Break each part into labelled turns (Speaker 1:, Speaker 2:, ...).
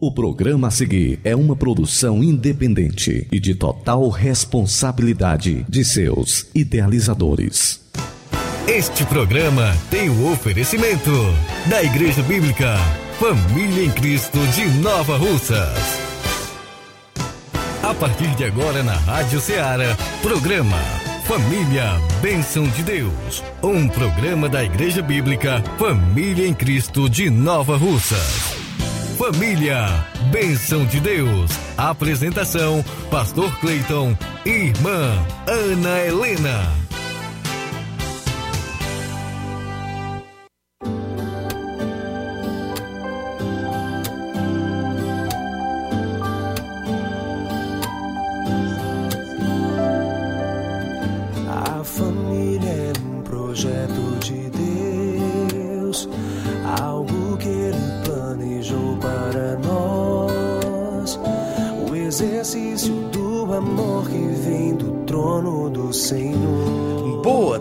Speaker 1: O programa a seguir é uma produção independente e de total responsabilidade de seus idealizadores.
Speaker 2: Este programa tem o oferecimento da Igreja Bíblica Família em Cristo de Nova Russas. A partir de agora na Rádio Ceará, programa Família Bênção de Deus. Um programa da Igreja Bíblica Família em Cristo de Nova Russas. Família, bênção de Deus. Apresentação: Pastor Cleiton e Irmã Ana Helena.
Speaker 3: exercício do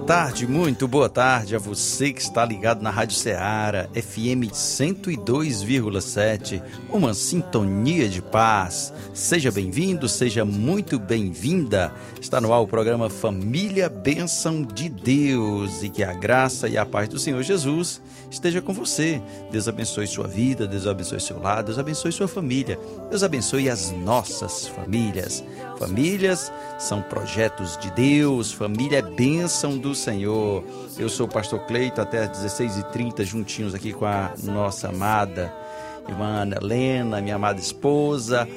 Speaker 3: tarde, muito boa tarde a você que está ligado na Rádio Ceará, FM 102,7, uma sintonia de paz. Seja bem-vindo, seja muito bem-vinda. Está no ar o programa Família Bênção de Deus e que a graça e a paz do Senhor Jesus esteja com você. Deus abençoe sua vida, Deus abençoe seu lado, Deus abençoe sua família, Deus abençoe as nossas famílias. Famílias são projetos de Deus, família é bênção do Senhor. Eu sou o pastor Cleito, até às 16h30, juntinhos aqui com a nossa amada irmã Ana Helena, minha amada esposa.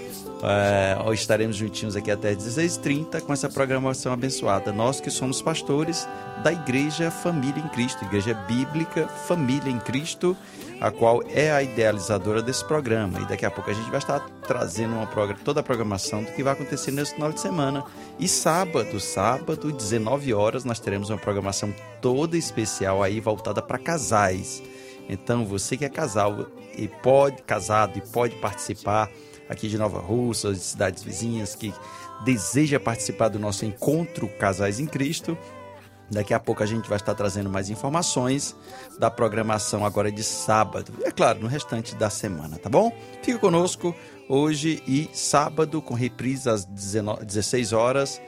Speaker 3: É, estaremos juntinhos aqui até 16h30 com essa programação abençoada. Nós que somos pastores da Igreja Família em Cristo, Igreja Bíblica Família em Cristo, a qual é a idealizadora desse programa. E daqui a pouco a gente vai estar trazendo uma, toda a programação do que vai acontecer nesse final de semana. E sábado, sábado, 19 horas, nós teremos uma programação toda especial aí voltada para casais. Então, você que é casal e pode casado e pode participar aqui de Nova Rússia, de cidades vizinhas que deseja participar do nosso encontro Casais em Cristo, Daqui a pouco a gente vai estar trazendo mais informações da programação agora de sábado. E é claro, no restante da semana, tá bom? Fica conosco hoje e sábado, com reprise às 19, 16 horas,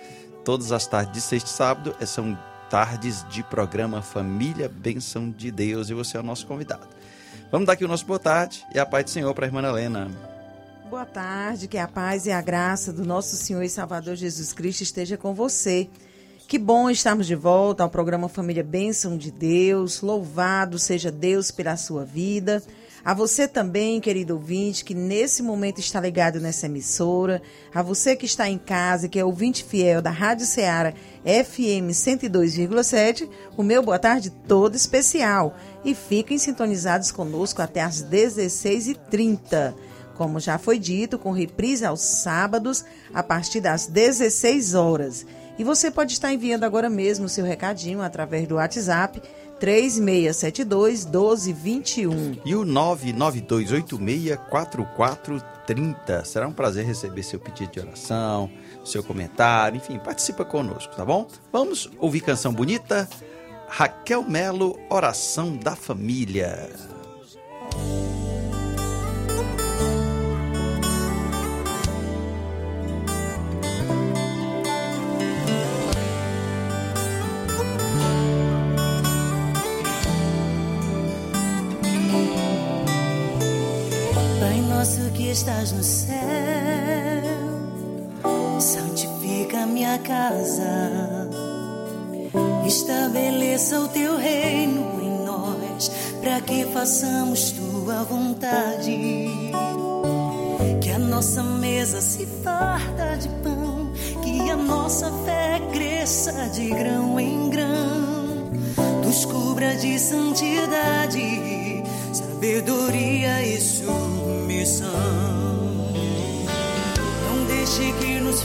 Speaker 3: todas as tardes de sexta e sábado. Eh, são tardes de programa Família Bênção de Deus e você é o nosso convidado. Vamos dar aqui o nosso boa tarde e a paz do Senhor para a irmã Helena.
Speaker 4: Boa tarde, que a paz e a graça do nosso Senhor e Salvador Jesus Cristo esteja com você. Que bom estarmos de volta ao programa Família Bênção de Deus. Louvado seja Deus pela sua vida. A você também, querido ouvinte, que nesse momento está ligado nessa emissora. A você que está em casa, que é ouvinte fiel da Rádio Ceará FM 102,7. O meu boa tarde todo especial. E fiquem sintonizados conosco até às 16h30 como já foi dito, com reprise aos sábados, a partir das 16 horas. E você pode estar enviando agora mesmo o seu recadinho através do WhatsApp 3672 1221.
Speaker 3: E o 99286 4430. Será um prazer receber seu pedido de oração, seu comentário, enfim, participa conosco, tá bom? Vamos ouvir canção bonita? Raquel Melo, Oração da Família.
Speaker 5: Estás no céu, santifica minha casa, estabeleça o teu reino em nós, para que façamos tua vontade. Que a nossa mesa se farta de pão, que a nossa fé cresça de grão em grão, nos cubra de santidade, sabedoria e submissão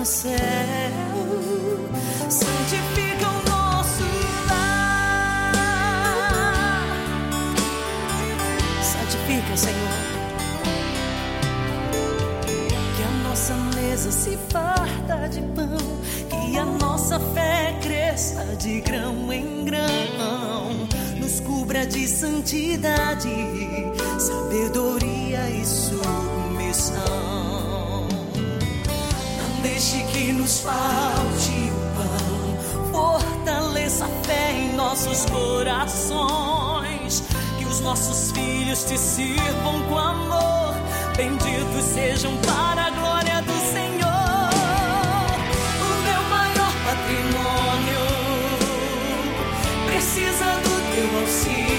Speaker 5: no céu, santifica o nosso lar. Santifica, Senhor. Que a nossa mesa se farta de pão, que a nossa fé cresça de grão em grão, nos cubra de santidade, sabedoria e submissão. Deixe que nos falte o pão, fortaleça a fé em nossos corações, que os nossos filhos te sirvam com amor. Benditos sejam para a glória do Senhor. O meu maior patrimônio precisa do teu auxílio.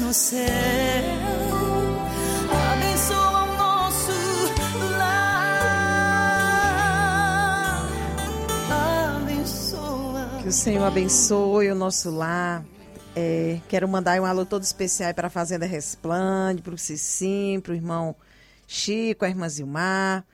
Speaker 5: No céu, abençoa o nosso lar. Abençoa.
Speaker 4: Que o Senhor abençoe o nosso lar. É, quero mandar um alô todo especial para a Fazenda Resplande, para o Cicim, para o irmão Chico, a irmã Zilmar,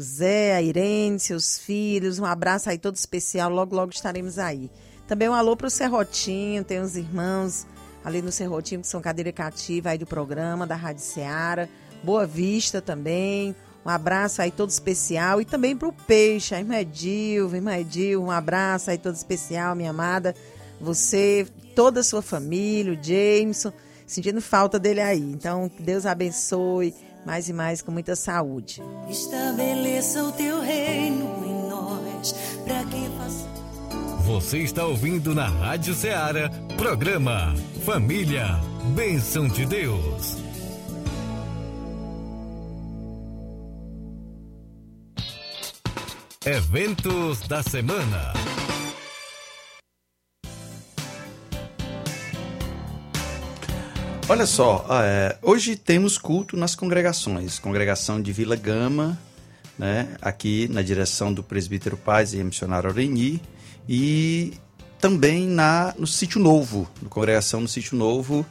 Speaker 4: Zé, a Irene, seus filhos. Um abraço aí todo especial. Logo, logo estaremos aí. Também um alô para o Serrotinho, tem uns irmãos ali no Serrotinho que são cadeira cativa aí do programa, da Rádio Ceará. Boa Vista também. Um abraço aí todo especial. E também para o Peixe, a irmã Edilva, irmã Edilva, um abraço aí todo especial, minha amada. Você, toda a sua família, o Jameson, sentindo falta dele aí. Então, que Deus abençoe mais e mais com muita saúde.
Speaker 5: Estabeleça o teu reino em nós, para que faça.
Speaker 2: Você está ouvindo na Rádio Ceará, programa Família, Bênção de Deus. Eventos da semana.
Speaker 3: Olha só, é, hoje temos culto nas congregações. Congregação de Vila Gama, né, aqui na direção do presbítero Paz e missionário Oreni, e também na, no Sítio Novo, no congregação no Sítio Novo.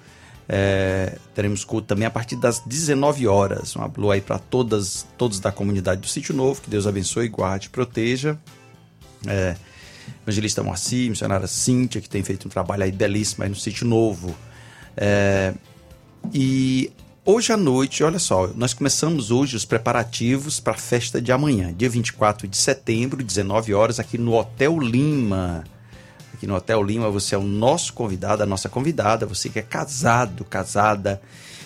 Speaker 3: é, teremos culto também a partir das 19 horas. Um alô aí para todas, todos da comunidade do Sítio Novo. Que Deus abençoe, guarde e proteja. É, evangelista Moacir, missionária Cíntia, que tem feito um trabalho aí belíssimo aí no Sítio Novo. É, e hoje à noite, olha só, nós começamos hoje os preparativos para a festa de amanhã, dia 24 de setembro, 19 horas, aqui no Hotel Lima. Aqui no Hotel Lima, você é o nosso convidado, a nossa convidada, você que é casado, casada,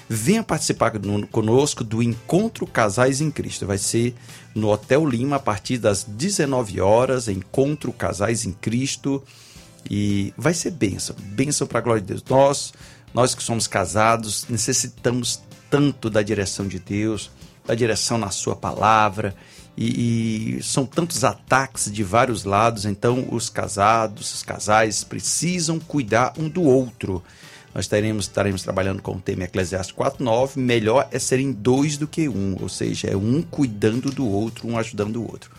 Speaker 3: venha participar conosco do Encontro Casais em Cristo. Vai ser no Hotel Lima a partir das 19 horas, Encontro Casais em Cristo. E vai ser bênção, bênção para a glória de Deus. Nós, nós que somos casados, necessitamos tanto da direção de Deus, da direção na Sua palavra. E, e, são tantos ataques de vários lados, então os casados, os casais precisam cuidar um do outro. Nós teremos, estaremos trabalhando com o tema Eclesiastes 4.9, melhor é serem dois do que um, ou seja, é um cuidando do outro, um ajudando o outro.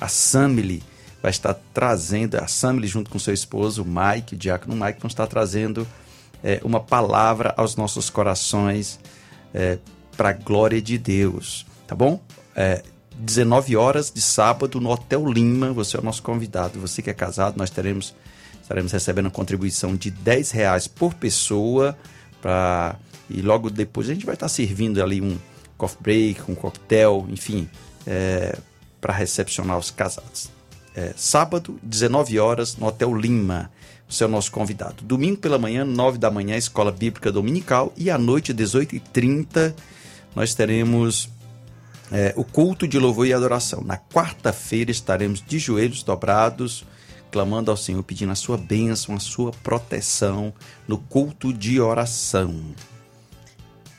Speaker 3: A Samily vai estar trazendo, a Samily junto com seu esposo, o Mike, o diácono Mike, vão estar trazendo é, uma palavra aos nossos corações é, para a glória de Deus, tá bom? É, 19 horas de sábado no Hotel Lima, você é o nosso convidado. Você que é casado, nós teremos estaremos recebendo uma contribuição de 10 reais por pessoa para e logo depois a gente vai estar servindo ali um coffee break, um coquetel, enfim, é, para recepcionar os casados. É, sábado, 19 horas, no Hotel Lima. Você é o nosso convidado. Domingo pela manhã, 9 da manhã, Escola Bíblica Dominical. E à noite, 18h30, nós teremos é, o culto de louvor e adoração. Na quarta-feira estaremos de joelhos dobrados, clamando ao Senhor, pedindo a sua bênção, a sua proteção no culto de oração.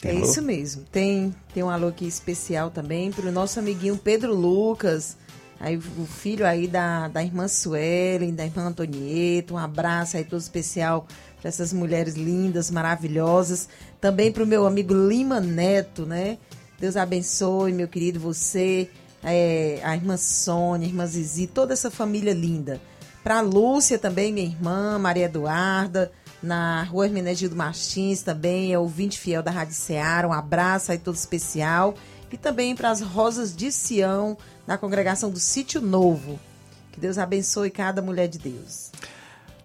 Speaker 4: Tem é alô? isso mesmo. Tem, tem um alô aqui especial também para o nosso amiguinho Pedro Lucas, aí o filho aí da, da irmã Suelen, da irmã Antonieta. Um abraço aí todo especial para essas mulheres lindas, maravilhosas. Também para o meu amigo Lima Neto, né? Deus abençoe, meu querido, você, é, a irmã Sônia, a irmã Zizi, toda essa família linda. Para Lúcia também, minha irmã, Maria Eduarda, na rua Hermenegildo Martins também, é ouvinte fiel da Rádio Ceará, um abraço aí todo especial. E também para as Rosas de Sião, na congregação do Sítio Novo. Que Deus abençoe cada mulher de Deus.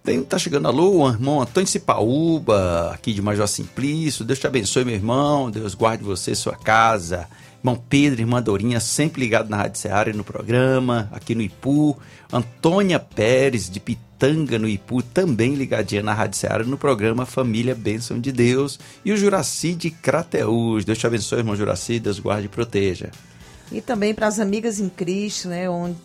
Speaker 3: Tem, tá chegando a lua, irmão Antônio Cipaúba, aqui de Major Simplício. Deus te abençoe, meu irmão. Deus guarde você, sua casa. Irmão Pedro, irmã Dorinha, sempre ligado na Rádio Seara e no programa, aqui no Ipu. Antônia Pérez, de Pitanga, no Ipu, também ligadinha na Rádio Seara no programa Família Bênção de Deus. E o Juraci de Crateús. Deus te abençoe, irmão Juraci. Deus guarde e proteja.
Speaker 4: E também para as amigas em Cristo, né? Onde,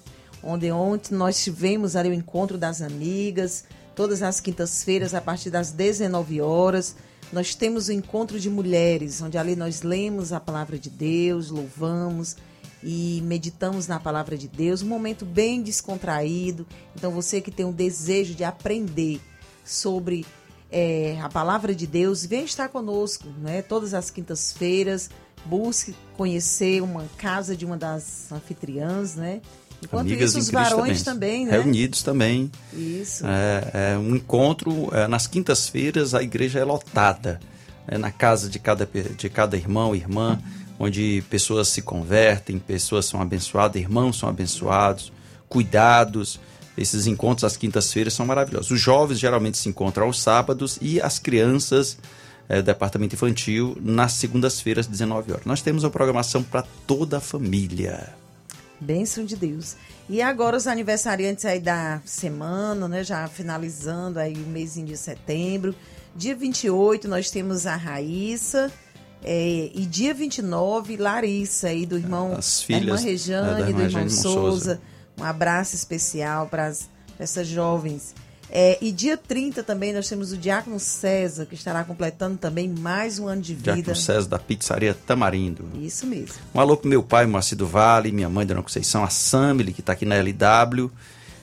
Speaker 4: onde ontem nós tivemos ali o encontro das amigas todas as quintas-feiras, a partir das 19 horas. Nós temos o encontro de mulheres, onde ali nós lemos a palavra de Deus, louvamos e meditamos na palavra de Deus, um momento bem descontraído. Então, você que tem um desejo de aprender sobre é, a palavra de Deus, vem estar conosco, né? Todas as quintas-feiras, busque conhecer uma casa de uma das anfitriãs, né? Enquanto
Speaker 3: Amigas
Speaker 4: isso, os varões também,
Speaker 3: também né? Reunidos também.
Speaker 4: Isso.
Speaker 3: É, é um encontro, é, nas quintas-feiras a igreja é lotada. É na casa de cada, de cada irmão e irmã, onde pessoas se convertem, pessoas são abençoadas, irmãos são abençoados, cuidados. Esses encontros às quintas-feiras são maravilhosos. Os jovens geralmente se encontram aos sábados e as crianças é, departamento infantil nas segundas-feiras, 19 horas. Nós temos uma programação para toda a família.
Speaker 4: Bênção de Deus. E agora os aniversariantes aí da semana, né? Já finalizando aí o mês de setembro. Dia 28 nós temos a Raíssa. É, e dia 29, Larissa, aí do irmão
Speaker 3: As filhas,
Speaker 4: irmã Rejane,
Speaker 3: é, irmã
Speaker 4: do irmão Souza. Souza. Um abraço especial para essas jovens. É, e dia 30 também nós temos o Diácono César, que estará completando também mais um ano de vida.
Speaker 3: Diácono César da Pizzaria Tamarindo.
Speaker 4: Isso mesmo.
Speaker 3: Um alô pro meu pai, Moacir do Vale, minha mãe, Dona Conceição, a Samile, que está aqui na LW,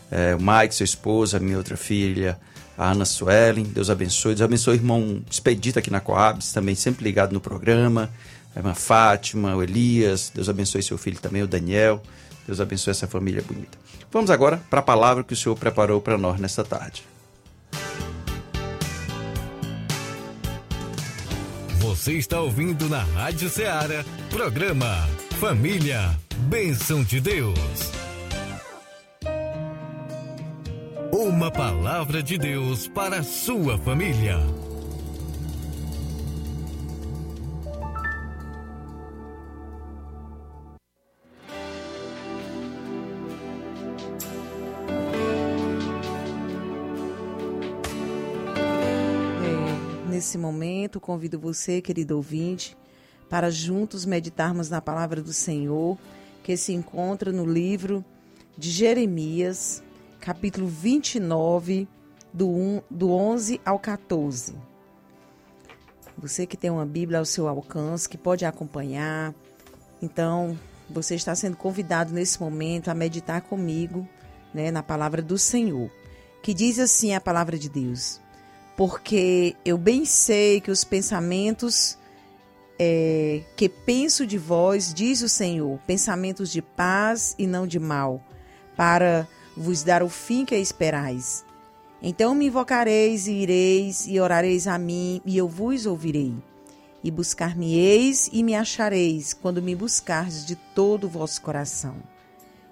Speaker 3: é, o Mike, sua esposa, minha outra filha, a Ana Suelen. Deus abençoe. Deus abençoe o irmão Expedito aqui na Coabs, também sempre ligado no programa. A irmã Fátima, o Elias. Deus abençoe seu filho também, o Daniel. Deus abençoe essa família bonita. Vamos agora para a palavra que o Senhor preparou para nós nesta tarde.
Speaker 2: Você está ouvindo na Rádio Ceará, programa Família, Bênção de Deus. Uma palavra de Deus para a sua família.
Speaker 4: Nesse momento, convido você, querido ouvinte, para juntos meditarmos na palavra do Senhor, que se encontra no livro de Jeremias, capítulo 29, do, 1, do 11 ao 14. Você que tem uma Bíblia ao seu alcance, que pode acompanhar, então você está sendo convidado nesse momento a meditar comigo né, na palavra do Senhor, que diz assim a palavra de Deus: Porque eu bem sei que os pensamentos é, que penso de vós, diz o Senhor, pensamentos de paz e não de mal, para vos dar o fim que esperais. Então me invocareis e ireis e orareis a mim, e eu vos ouvirei. E buscar-me-eis e me achareis, quando me buscardes de todo o vosso coração.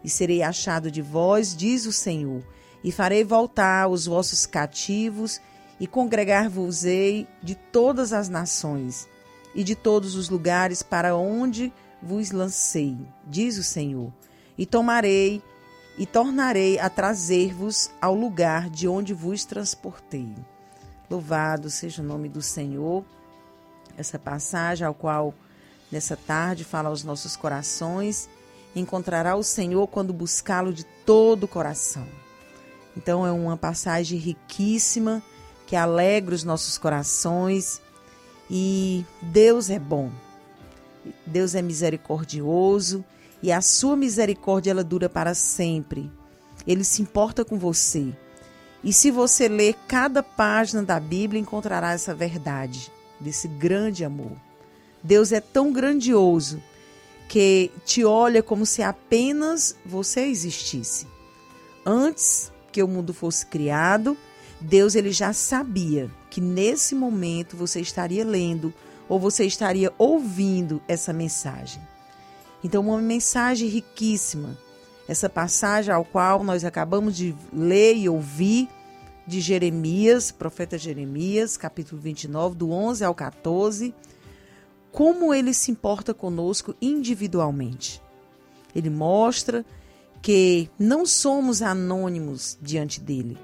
Speaker 4: E serei achado de vós, diz o Senhor, e farei voltar os vossos cativos, e congregar-vos-ei de todas as nações, e de todos os lugares para onde vos lancei, diz o Senhor. E tomarei e tornarei a trazer-vos ao lugar de onde vos transportei. Louvado seja o nome do Senhor. Essa passagem ao qual nessa tarde fala aos nossos corações, encontrará o Senhor quando buscá-lo de todo o coração. Então é uma passagem riquíssima que alegra os nossos corações e Deus é bom. Deus é misericordioso e a sua misericórdia ela dura para sempre. Ele se importa com você. E se você ler cada página da Bíblia, encontrará essa verdade desse grande amor. Deus é tão grandioso que te olha como se apenas você existisse. Antes que o mundo fosse criado, Deus ele já sabia que nesse momento você estaria lendo ou você estaria ouvindo essa mensagem. Então, uma mensagem riquíssima. Essa passagem ao qual nós acabamos de ler e ouvir de Jeremias, profeta Jeremias, capítulo 29, do 11 ao 14, como ele se importa conosco individualmente. Ele mostra que não somos anônimos diante dele.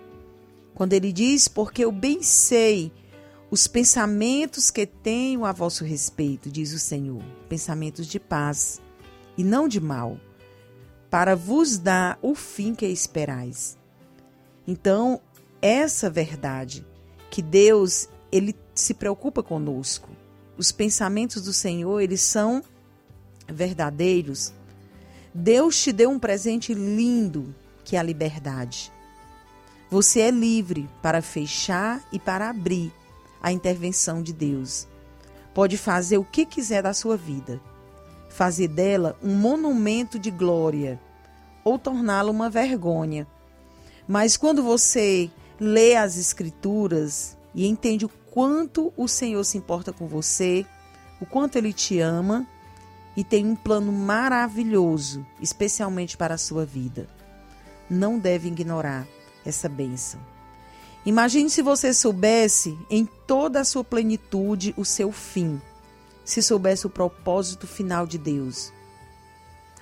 Speaker 4: Quando ele diz, porque eu bem sei os pensamentos que tenho a vosso respeito, diz o Senhor, pensamentos de paz e não de mal, para vos dar o fim que esperais. Então, essa verdade que Deus, ele se preocupa conosco. Os pensamentos do Senhor, eles são verdadeiros. Deus te deu um presente lindo, que é a liberdade. Você é livre para fechar e para abrir a intervenção de Deus. Pode fazer o que quiser da sua vida fazer dela um monumento de glória ou torná-la uma vergonha. Mas quando você lê as Escrituras e entende o quanto o Senhor se importa com você, o quanto Ele te ama e tem um plano maravilhoso, especialmente para a sua vida, não deve ignorar essa bênção. Imagine se você soubesse em toda a sua plenitude o seu fim se soubesse o propósito final de Deus.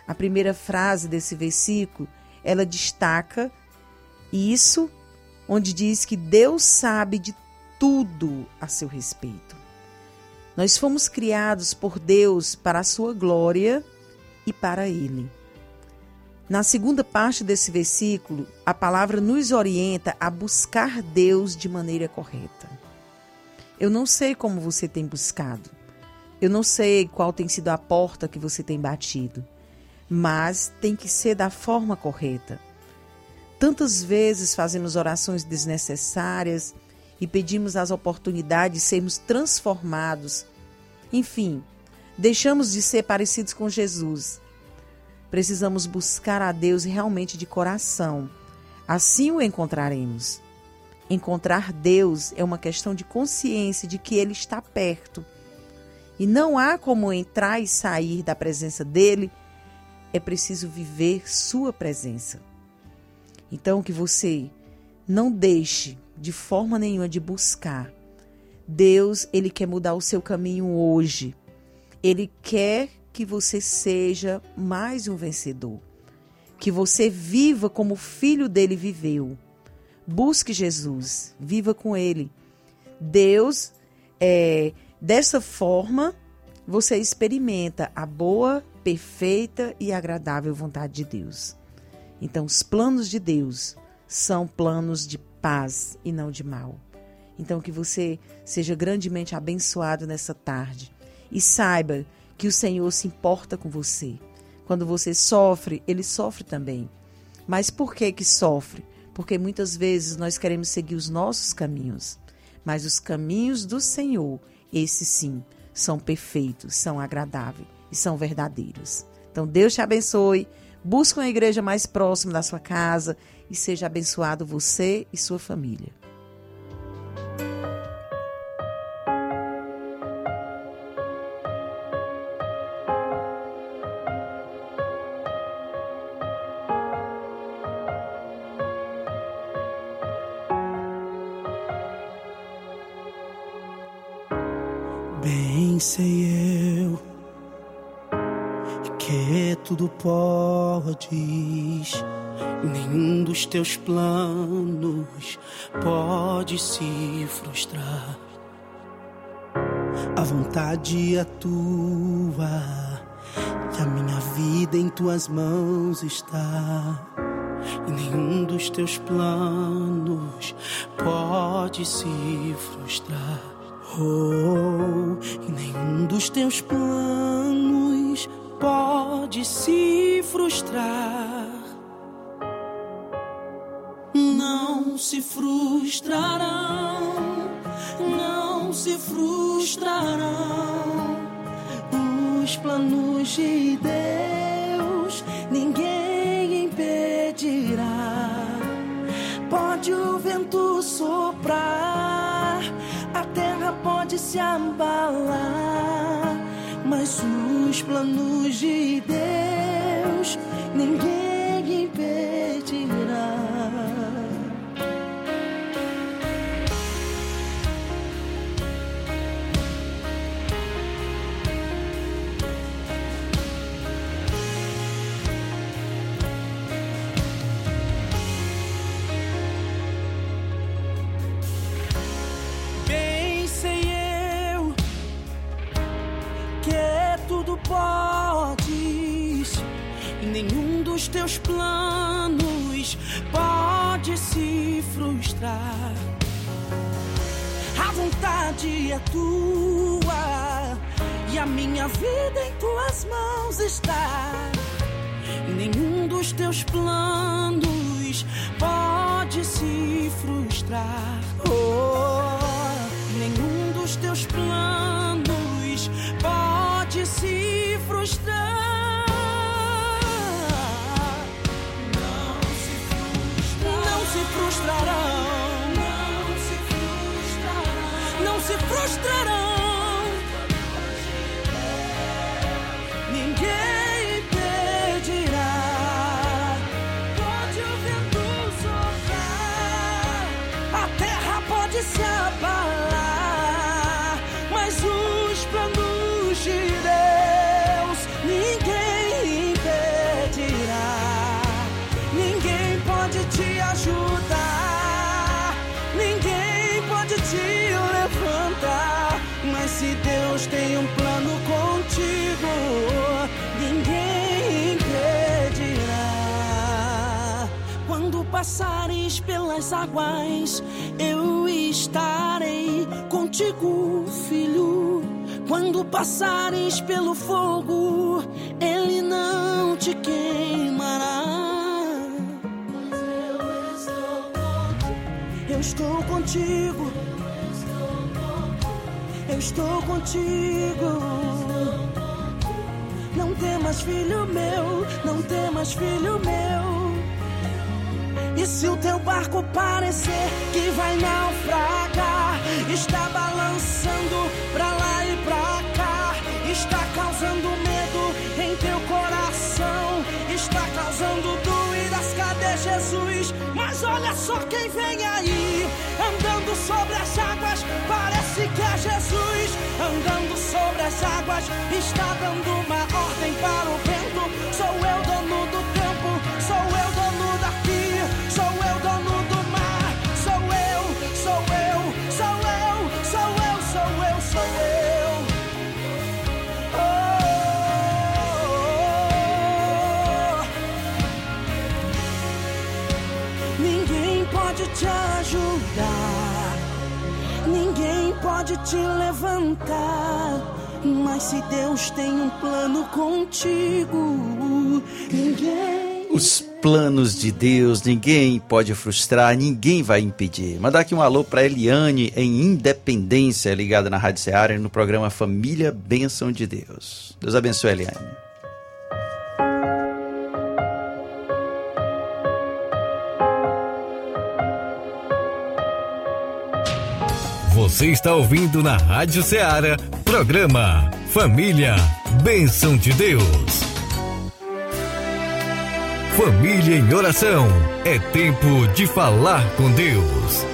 Speaker 4: A primeira frase desse versículo, ela destaca isso, onde diz que Deus sabe de tudo a seu respeito. Nós fomos criados por Deus para a sua glória e para Ele. Na segunda parte desse versículo, a palavra nos orienta a buscar Deus de maneira correta. Eu não sei como você tem buscado. Eu não sei qual tem sido a porta que você tem batido, mas tem que ser da forma correta. Tantas vezes fazemos orações desnecessárias e pedimos as oportunidades de sermos transformados. Enfim, deixamos de ser parecidos com Jesus. Precisamos buscar a Deus realmente de coração. Assim o encontraremos. Encontrar Deus é uma questão de consciência de que Ele está perto e não há como entrar e sair da presença dele, é preciso viver sua presença. Então, que você não deixe de forma nenhuma de buscar. Deus, ele quer mudar o seu caminho hoje. Ele quer que você seja mais um vencedor. Que você viva como o filho dele viveu. Busque Jesus, viva com ele. Deus é, dessa forma, você experimenta a boa, perfeita e agradável vontade de Deus. Então, os planos de Deus são planos de paz e não de mal. Então, que você seja grandemente abençoado nessa tarde e saiba que o Senhor se importa com você. Quando você sofre, ele sofre também. Mas por que que sofre? Porque muitas vezes nós queremos seguir os nossos caminhos, mas os caminhos do Senhor, esses sim, são perfeitos, são agradáveis e são verdadeiros. Então Deus te abençoe. Busque uma igreja mais próxima da sua casa e seja abençoado você e sua família.
Speaker 6: Teus planos pode se frustrar. A vontade é tua e a minha vida em tuas mãos está. E nenhum dos teus planos pode se frustrar. Oh, e nenhum dos teus planos pode se frustrar. Não se frustrarão, não se frustrarão os planos de Deus. Ninguém impedirá. Pode o vento soprar, a terra pode se abalar, mas os planos de Deus ninguém vontade é tua e a minha vida em tuas mãos está. Nenhum dos teus planos pode se frustrar. Oh, nenhum dos teus planos pode se frustrar. Não passares pelo fogo, ele não te queimará. Eu estou contigo. Eu estou contigo. Não temas, filho meu. Não temas, filho meu. E se o teu barco parecer que vai naufragar, está balançando olha só quem vem aí, andando sobre as águas, parece que é Jesus, andando sobre as águas, está dando uma ordem para o vento, sou eu dono
Speaker 7: ninguém pode te levantar. Mas se Deus tem um plano contigo, ninguém.
Speaker 3: Os planos de Deus ninguém pode frustrar, ninguém vai impedir. Mandar aqui um alô para Eliane em Independência, ligada na Rádio Seara no programa Família Bênção de Deus. Deus abençoe, Eliane.
Speaker 2: Você está ouvindo na Rádio Ceará, programa Família, Bênção de Deus. Família em oração, é tempo de falar com Deus.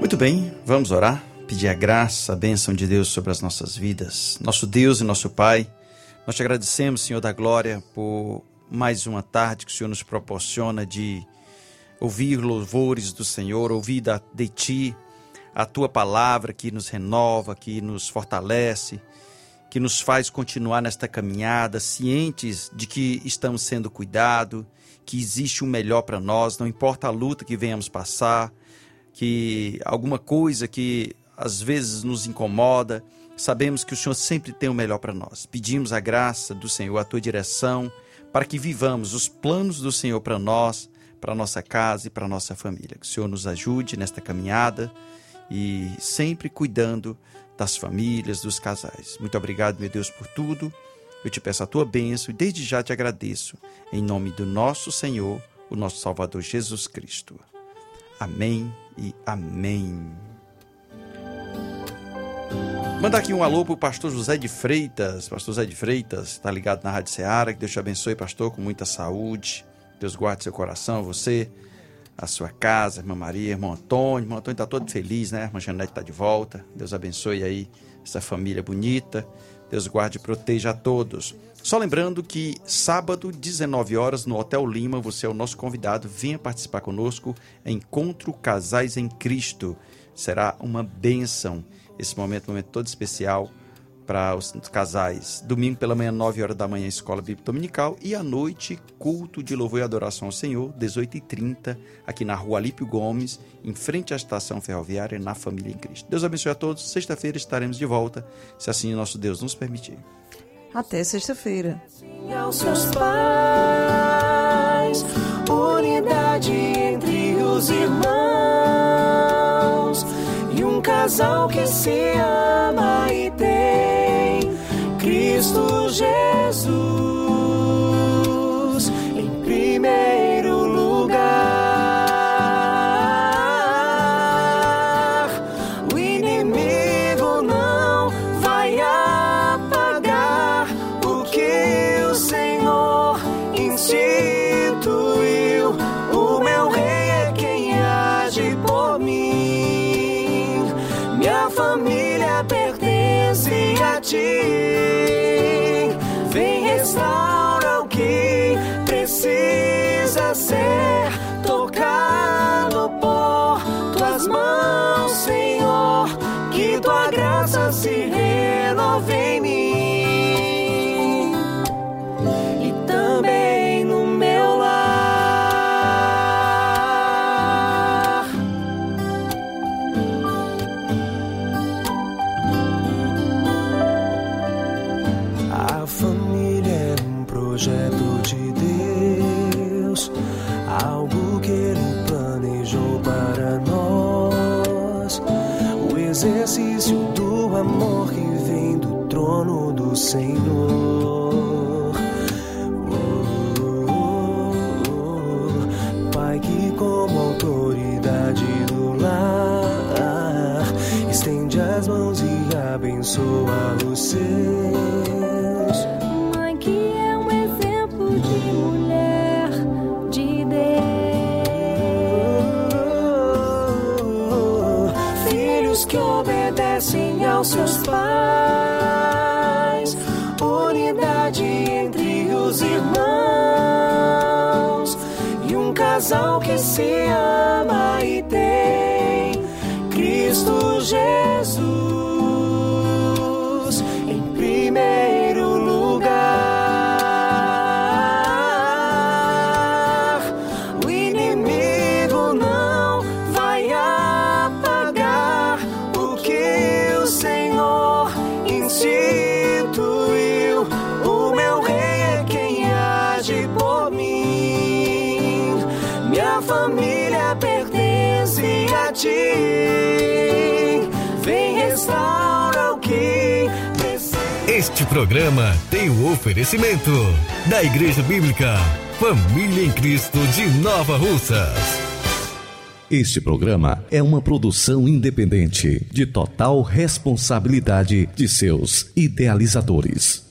Speaker 3: Muito bem, vamos orar, pedir a graça, a bênção de Deus sobre as nossas vidas. Nosso Deus e nosso Pai, nós te agradecemos, Senhor da Glória, por mais uma tarde que o Senhor nos proporciona de ouvir louvores do Senhor, ouvir de Ti, a Tua palavra que nos renova, que nos fortalece, que nos faz continuar nesta caminhada, cientes de que estamos sendo cuidados, que existe o melhor para nós, não importa a luta que venhamos passar, que alguma coisa que às vezes nos incomoda, Sabemos que o Senhor sempre tem o melhor para nós. Pedimos a graça do Senhor, a tua direção, para que vivamos os planos do Senhor para nós, para nossa casa e para nossa família. Que o Senhor nos ajude nesta caminhada e sempre cuidando das famílias, dos casais. Muito obrigado, meu Deus, por tudo. Eu te peço a tua bênção e desde já te agradeço, em nome do nosso Senhor, o nosso Salvador Jesus Cristo. Amém e amém. Mandar aqui um alô pro pastor José de Freitas. Pastor José de Freitas, está ligado na Rádio Seara. Que Deus te abençoe, pastor, com muita saúde. Deus guarde seu coração, você, a sua casa, irmã Maria, irmão Antônio. Irmão Antônio está todo feliz, né? Irmã Janete está de volta. Deus abençoe aí essa família bonita. Deus guarde e proteja a todos. Só lembrando que sábado, 19 horas, no Hotel Lima, você é o nosso convidado. Venha participar conosco. Encontro Casais em Cristo. Será uma bênção esse momento, um momento todo especial para os casais. Domingo pela manhã, 9 horas da manhã, Escola Bíblica Dominical. E à noite, culto de louvor e adoração ao Senhor, 18h30, aqui na rua Alípio Gomes, em frente à estação ferroviária, na Família em Cristo. Deus abençoe a todos. Sexta-feira estaremos de volta, se assim nosso Deus nos permitir.
Speaker 4: Até sexta-feira.
Speaker 7: Aos seus pais, unidade entre os irmãos casal que se ama e tem Cristo Jesus casal que se ama e tem Cristo Jesus.
Speaker 2: Programa tem o oferecimento da Igreja Bíblica Família em Cristo de Nova Russas.
Speaker 1: Este programa é uma produção independente, de total responsabilidade de seus idealizadores.